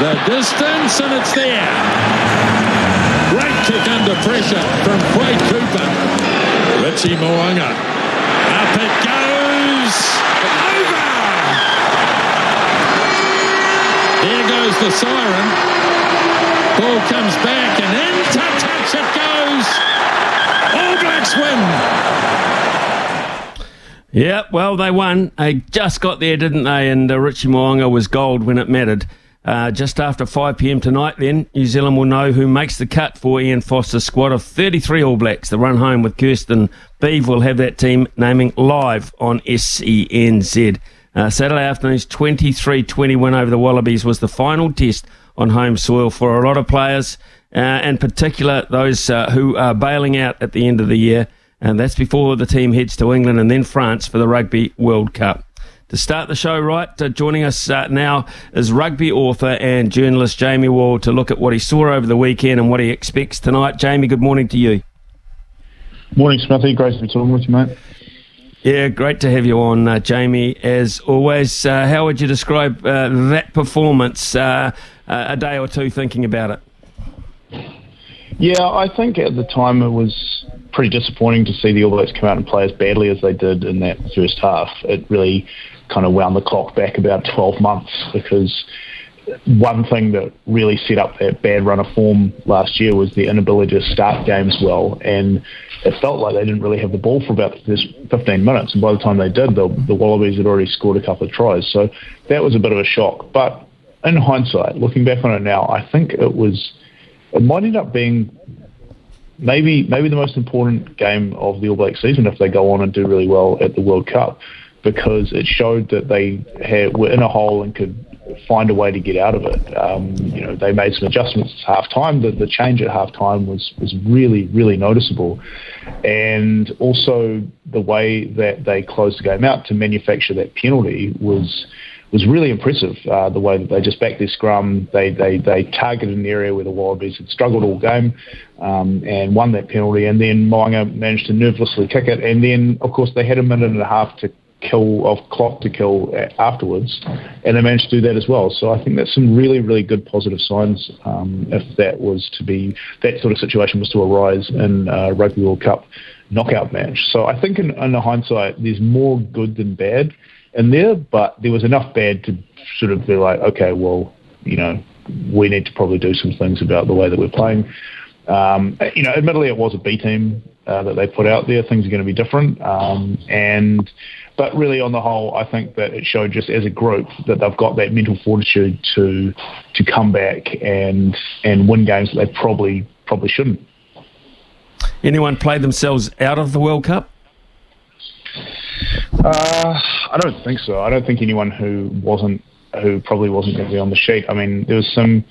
the distance, and it's there. Great kick under pressure from Quade Cooper. Richie Mo'unga. Up it goes. Over. There goes the siren. Ball comes back, and into touch it goes. All Blacks win. Yeah, well, they won. They just got there, didn't they? And uh, Richie Mo'unga was gold when it mattered. Uh, just after 5 p.m. tonight, then, New Zealand will know who makes the cut for Ian Foster's squad of 33 All Blacks. The run home with Kirsten Beeve will have that team naming live on SENZ. Uh, Saturday afternoon's 23 20 win over the Wallabies was the final test on home soil for a lot of players, uh, in particular those uh, who are bailing out at the end of the year and that's before the team heads to England and then France for the Rugby World Cup. To start the show right, uh, joining us uh, now is rugby author and journalist Jamie Wall to look at what he saw over the weekend and what he expects tonight. Jamie, good morning to you. Morning, Smithy. Great to be talking with you, mate. Yeah, great to have you on, uh, Jamie. As always, uh, how would you describe uh, that performance uh, a day or two thinking about it? Yeah, I think at the time it was pretty disappointing to see the All Blacks come out and play as badly as they did in that first half. It really kind of wound the clock back about 12 months because one thing that really set up that bad run of form last year was the inability to start games well, and it felt like they didn't really have the ball for about the first 15 minutes. And by the time they did, the, the Wallabies had already scored a couple of tries, so that was a bit of a shock. But in hindsight, looking back on it now, I think it was it might end up being maybe maybe the most important game of the All Black season if they go on and do really well at the World Cup, because it showed that they had, were in a hole and could find a way to get out of it. Um, you know, they made some adjustments at half time. The, the change at half time was, was really, really noticeable. And also the way that they closed the game out to manufacture that penalty was was really impressive. Uh, the way that they just backed their scrum, they they they targeted an area where the Wallabies had struggled all game, um, and won that penalty. And then Mo'unga managed to nervelessly kick it. And then of course they had a minute and a half to kill of clock to kill afterwards, and they managed to do that as well. So I think that's some really really good positive signs. Um, if that was to be that sort of situation was to arise in uh, Rugby World Cup knockout match. So I think in, in hindsight, there's more good than bad in there, but there was enough bad to sort of be like, okay, well, you know, we need to probably do some things about the way that we're playing. Um, you know, admittedly, it was a B team uh, that they put out there. Things are going to be different, um, and but really, on the whole, I think that it showed just as a group that they've got that mental fortitude to to come back and and win games that they probably probably shouldn't. Anyone play themselves out of the World Cup? Uh, I don't think so. I don't think anyone who wasn't who probably wasn't going to be on the sheet. I mean, there was some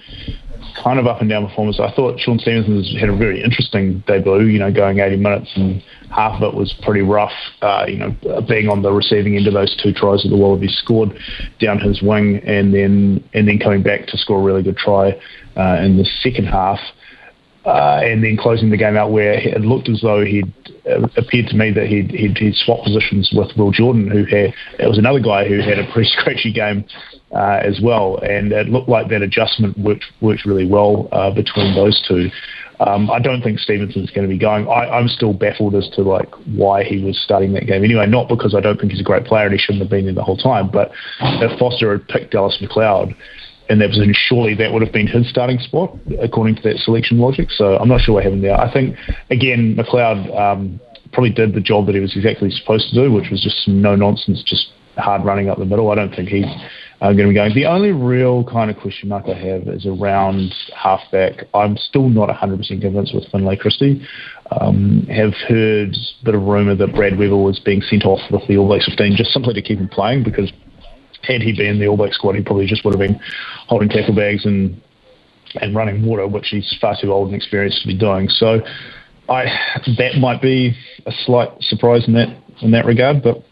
kind of up and down performance. I thought Shaun Stevenson had a very interesting debut. You know, going 80 minutes and half of it was pretty rough. Uh, you know, being on the receiving end of those two tries that the Wallabies scored down his wing, and then and then coming back to score a really good try uh, in the second half uh, and then closing the game out where it looked as though he'd uh, appeared to me that he'd, he'd, he'd swapped positions with Will Jordan, who had it was another guy who had a pretty scratchy game uh, as well, and it looked like that adjustment worked worked really well uh, between those two. Um, I don't think Stevenson's going to be going. I, am still baffled as to like why he was starting that game anyway. Not because I don't think he's a great player and he shouldn't have been there the whole time, but if Foster had picked Dallas McLeod in that position, surely that would have been his starting spot according to that selection logic. So I'm not sure what happened there. I think again, McLeod um, probably did the job that he was exactly supposed to do, which was just no nonsense, just hard running up the middle. I don't think he's uh, going to be going. The only real kind of question mark I have is around halfback. I'm still not 100% convinced with Finlay Christie. Um, have heard a bit of rumour that Brad Weber was being sent off with the All Blacks 15 just simply to keep him playing because had he been the All Black squad, he probably just would have been holding tackle bags and and running water, which he's far too old and experienced to be doing. So, I that might be a slight surprise in that in that regard, but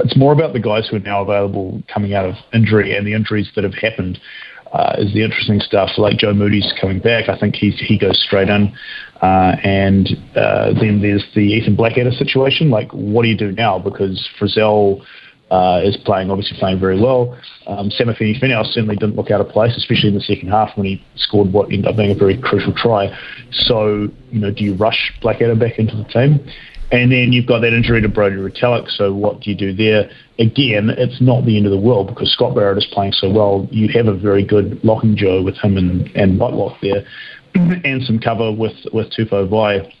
it's more about the guys who are now available coming out of injury and the injuries that have happened. Uh, is the interesting stuff. Like Joe Moody's coming back, I think he's, he goes straight in. Uh, and uh, then there's the Ethan Blackadder situation. Like, what do you do now? Because Frizell uh, is playing, obviously playing very well. Um, Samipeni Finau certainly didn't look out of place, especially in the second half when he scored what ended up being a very crucial try. So, you know, do you rush Blackadder back into the team? And then you've got that injury to Brodie Retallick. So what do you do there? Again, it's not the end of the world because Scott Barrett is playing so well. You have a very good locking Joe with him and, and Whitelock there and some cover with, with Tupou Vaa'i.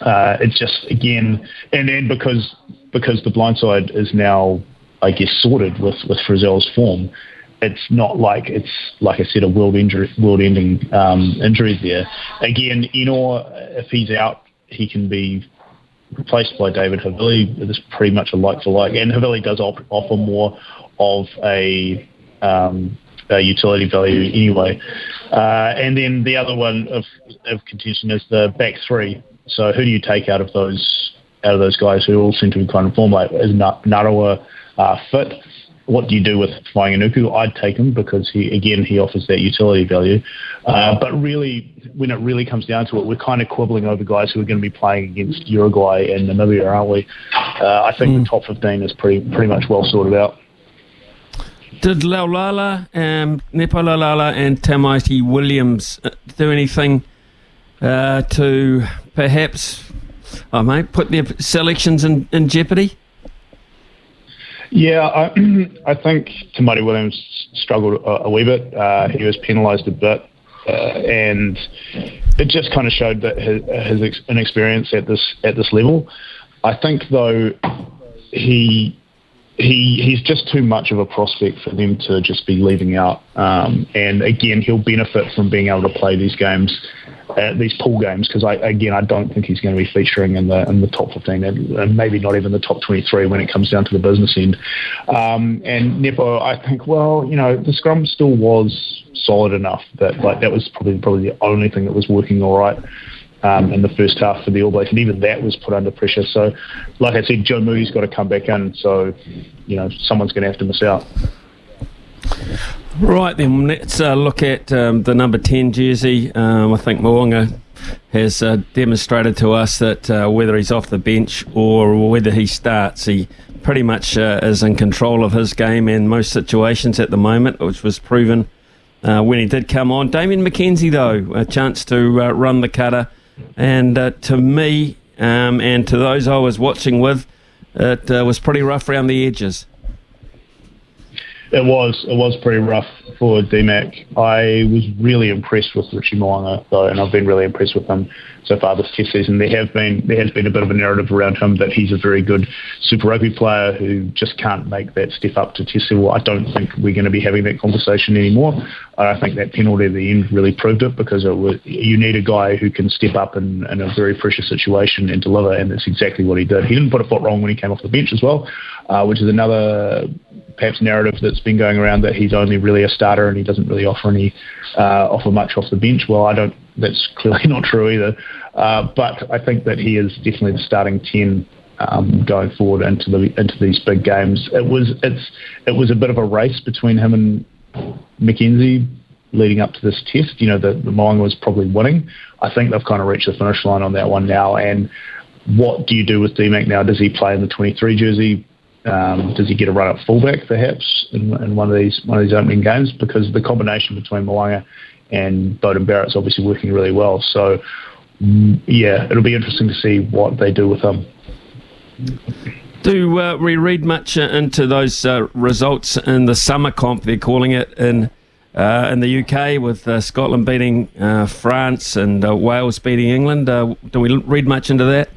Uh, it's just, again, and then because because the blindside is now, I guess, sorted with, with Frizell's form, it's not like it's like I said a world injury, world ending um, injury there. Again, Ennor, if he's out, he can be replaced by David Havili. It's pretty much a like for like, and Havili does op- offer more of a, um, utility value anyway. Uh, and then the other one of, of contention is the back three. So who do you take out of those out of those guys who all seem to be kind of form? Like is Narawa uh, fit? what do you do with Fainga'anuku? I'd take him because he again he offers that utility value. Uh, but really, when it really comes down to it, we're kind of quibbling over guys who are going to be playing against Uruguay and Namibia, aren't we? Uh, I think mm. the top 15 is pretty pretty much well sorted out. Did Laulala, um, Nepo Laulala and Tamaiti Williams uh, do anything uh, to perhaps, I might put their selections in, in jeopardy? Yeah, I, I think Tamaiti Williams struggled a, a wee bit. Uh, he was penalised a bit, uh, and it just kind of showed that his, his inexperience at this at this level. I think though he he he's just too much of a prospect for them to just be leaving out. Um, and again, he'll benefit from being able to play these games uh, these pool games because I again I don't think he's going to be featuring in the in the top 15 and, maybe not even the top 23 when it comes down to the business end. Um, and Nepo, I think well you know the scrum still was solid enough that like that was probably probably the only thing that was working all right. Um, in the first half for the All Blacks, and even that was put under pressure. So, like I said, Joe Moody's got to come back in. So, you know, someone's going to have to miss out. Right then, let's uh, look at um, the number 10 jersey. Um, I think Mo'unga has uh, demonstrated to us that uh, whether he's off the bench or whether he starts, he pretty much uh, is in control of his game in most situations at the moment, which was proven uh, when he did come on. Damian McKenzie, though, a chance to uh, run the cutter. And to me, um, and to those I was watching with, it was pretty rough around the edges. It was it was pretty rough for DMAC. I was really impressed with Richie Mo'unga though, and I've been really impressed with him so far this Test season. There have been there has been a bit of a narrative around him that he's a very good Super Rugby player who just can't make that step up to Test level. I don't think we're going to be having that conversation anymore. I think that penalty at the end really proved it because it was, you need a guy who can step up in, in a very precious situation and deliver, and that's exactly what he did. He didn't put a foot wrong when he came off the bench as well, uh, which is another perhaps narrative that's been going around that he's only really a starter and he doesn't really offer any uh, offer much off the bench. Well, I don't. That's clearly not true either. Uh, but I think that he is definitely the starting ten um, going forward into the into these big games. It was it's it was a bit of a race between him and McKenzie leading up to this test. You know, the, the was probably winning. I think they've kind of reached the finish line on that one now. And what do you do with DMAC now? Does he play in the 23 jersey? Um, does he get a run at fullback perhaps in, in, one of these one of these opening games? Because the combination between Mo'unga and Beauden Barrett is obviously working really well. So mm, yeah, it'll be interesting to see what they do with him. Do uh, we read much into those uh, results in the summer comp? They're calling it in uh, in the UK with uh, Scotland beating uh, France and uh, Wales beating England. do we read much into that?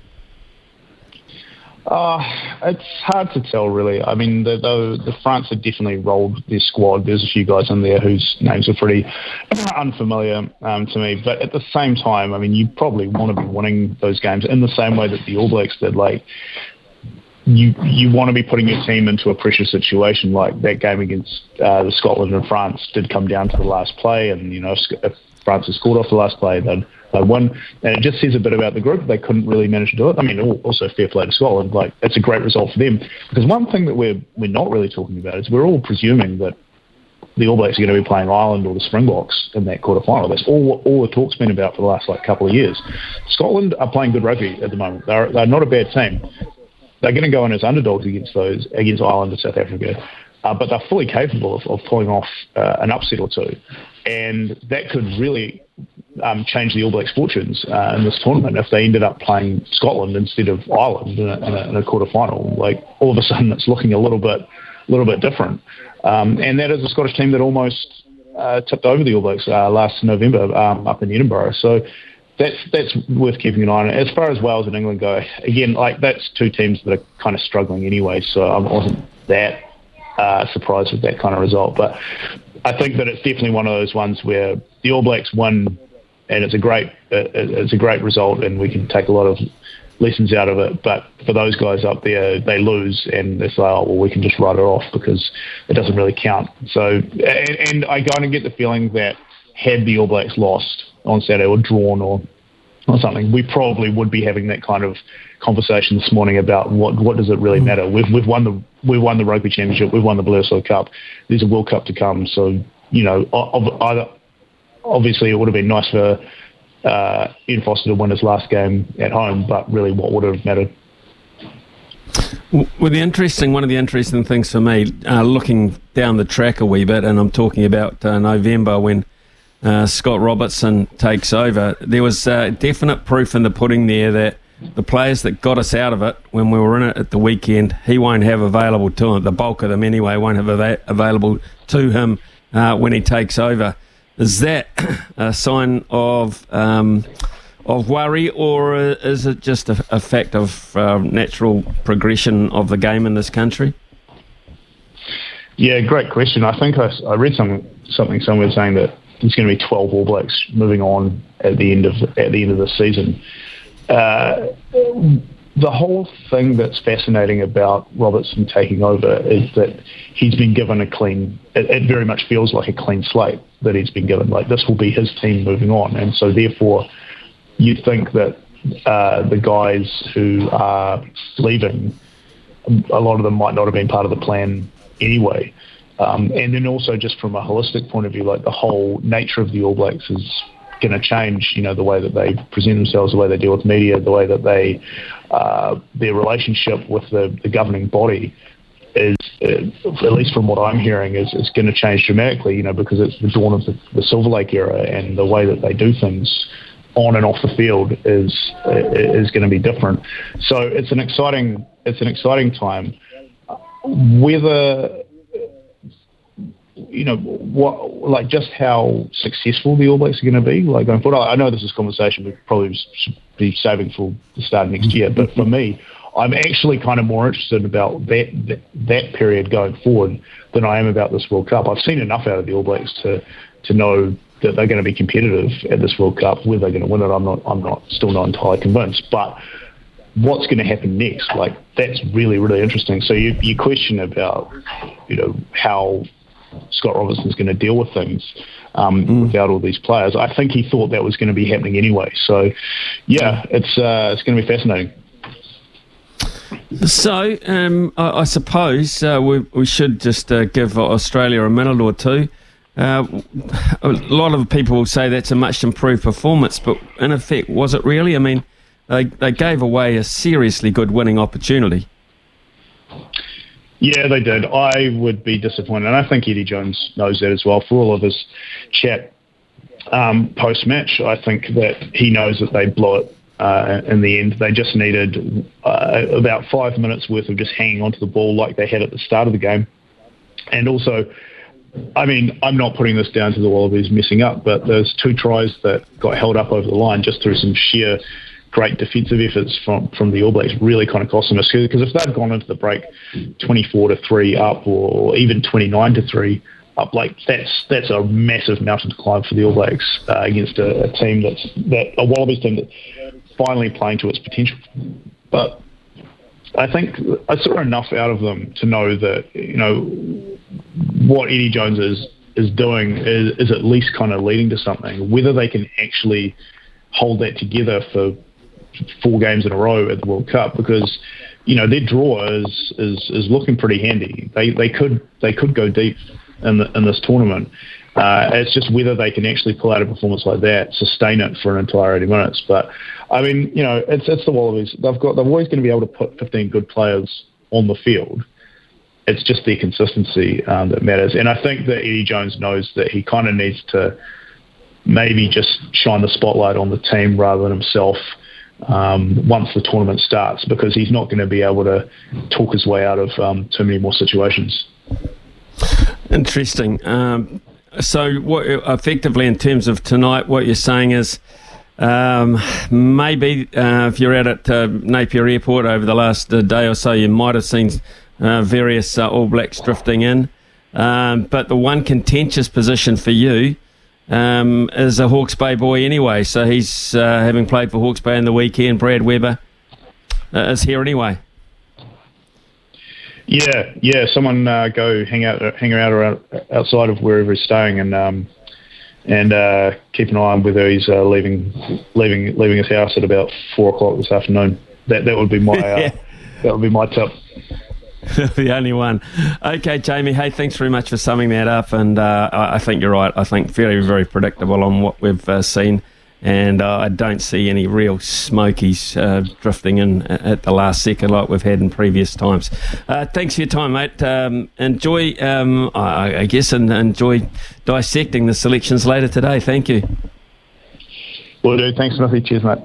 Uh, it's hard to tell, really. I mean, the, the, the France have definitely rolled their squad. There's a few guys in there whose names are pretty unfamiliar um, to me. But at the same time, I mean, you probably want to be winning those games in the same way that the All Blacks did. Like, you you want to be putting your team into a pressure situation like that game against uh, the Scotland and France did come down to the last play, and you know if France had scored off the last play, then they won. And it just says a bit about the group. They couldn't really manage to do it. I mean, also fair play to Scotland. Like it's a great result for them because one thing that we're we're not really talking about is we're all presuming that the All Blacks are going to be playing Ireland or the Springboks in that quarter final. That's all all the talk's been about for the last like couple of years. Scotland are playing good rugby at the moment. They're they're not a bad team. They're going to go in as underdogs against those against Ireland and South Africa. Uh, but they're fully capable of, of pulling off uh, an upset or two. And that could really um, change the All Blacks' fortunes uh, in this tournament if they ended up playing Scotland instead of Ireland in a, in a, in a quarter final. Like all of a sudden, it's looking a little bit, little bit different. Um, and that is a Scottish team that almost uh, tipped over the All Blacks uh, last November um, up in Edinburgh. So that's that's worth keeping an eye on. As far as Wales and England go, again, like that's two teams that are kind of struggling anyway. So I wasn't that uh, surprised with that kind of result. But I think that it's definitely one of those ones where the All Blacks won, and it's a great uh, it's a great result, and we can take a lot of lessons out of it. But for those guys up there, they lose, and they say, "Oh, well, we can just write it off because it doesn't really count." So, and, and I kind of get the feeling that had the All Blacks lost on Saturday or drawn or or something, we probably would be having that kind of conversation this morning about what what does it really matter. We've we've won the we've won the rugby championship, we've won the Bledisloe Cup. There's a World Cup to come, so you know, either obviously it would have been nice for uh, Foster to win his last game at home, but really, what would have mattered? Well, the interesting one of the interesting things for me, uh, looking down the track a wee bit, and I'm talking about uh, November when uh, Scott Robertson takes over, there was uh, definite proof in the pudding there that the players that got us out of it when we were in it at the weekend, he won't have available to him. The bulk of them, anyway, won't have av- available to him uh, when he takes over. Is that a sign of um, of worry, or is it just a, a fact of uh, natural progression of the game in this country? Yeah, great question. I think I, I read some, something somewhere saying that there's going to be 12 All Blacks moving on at the end of at the end of the season. Uh, the whole thing that's fascinating about Robertson taking over is that he's been given a clean. It, it, very much feels like a clean slate that he's been given. Like this will be his team moving on, and so therefore, you think that uh, the guys who are leaving, a lot of them might not have been part of the plan anyway. Um, and then also just from a holistic point of view, like the whole nature of the All Blacks is going to change. You know, the way that they present themselves, the way they deal with media, the way that they uh, their relationship with the, the governing body is, uh, at least from what I'm hearing, is, is going to change dramatically. You know, because it's the dawn of the, the Silver Lake era, and the way that they do things on and off the field is is going to be different. So it's an exciting it's an exciting time. Whether you know, what like just how successful the All Blacks are going to be like going forward. I know this is a conversation we probably should be saving for the start of next year, but for me, I'm actually kind of more interested about that, that that period going forward than I am about this World Cup. I've seen enough out of the All Blacks to to know that they're going to be competitive at this World Cup. Whether they're going to win it, I'm not. I'm not still not entirely convinced, but what's going to happen next? Like that's really really interesting. So you you question about you know how Scott Robertson's going to deal with things um, mm. without all these players. I think he thought that was going to be happening anyway. So, yeah, it's uh, it's going to be fascinating. So, um, I, I, suppose uh, we, we should just uh, give Australia a minute or two. Uh, a lot of people will say that's a much improved performance, but in effect, was it really? I mean, they, they gave away a seriously good winning opportunity. Yeah, they did. I would be disappointed, and I think Eddie Jones knows that as well. For all of his chat um, post match, I think that he knows that they blew it uh, in the end. They just needed uh, about five minutes worth of just hanging onto the ball like they had at the start of the game, and also. I mean, I'm not putting this down to the Wallabies messing up, but there's two tries that got held up over the line just through some sheer great defensive efforts from, from the All Blacks really kind of cost them us because if they'd gone into the break 24 to three up or even 29 to three up, like that's that's a massive mountain to climb for the All Blacks uh, against a, a, team that's that a Wallabies team that's finally playing to its potential. But I think I saw enough out of them to know that you know what Eddie Jones is is doing is, is at least kind of leading to something. Whether they can actually hold that together for four games in a row at the World Cup, because you know their draw is is, is looking pretty handy. They they could they could go deep in the, in this tournament. Uh, it's just whether they can actually pull out a performance like that, sustain it for an entire 80 minutes. But I mean, you know, it's it's the Wallabies. They've got they're always going to be able to put 15 good players on the field. It's just their consistency um, that matters. And I think that Eddie Jones knows that he kind of needs to maybe just shine the spotlight on the team rather than himself um, once the tournament starts because he's not going to be able to talk his way out of um, too many more situations. Interesting. Um, so, what effectively in terms of tonight, what you're saying is um, maybe uh, if you're out at uh, Napier Airport over the last uh, day or so, you might have seen uh, various uh, All Blacks drifting in. Um, but the one contentious position for you um, is a Hawke's Bay boy anyway. So he's uh, having played for Hawke's Bay in the weekend. Brad Weber is here anyway. Yeah, yeah. Someone uh, go hang out, hang out around outside of wherever he's staying, and um, and uh, keep an eye on whether he's uh, leaving, leaving, leaving his house at about four o'clock this afternoon. That that would be my uh, yeah. that would be my tip. the only one. Okay, Jamie. Hey, thanks very much for summing that up. And uh, I think you're right. I think very, very predictable on what we've uh, seen and uh, I don't see any real smokies uh, drifting in at the last second like we've had in previous times. Uh, thanks for your time, mate. Um, enjoy, um, I, I, guess, and enjoy dissecting the selections later today. Thank you. Will do. Thanks, Smithy. Cheers, mate.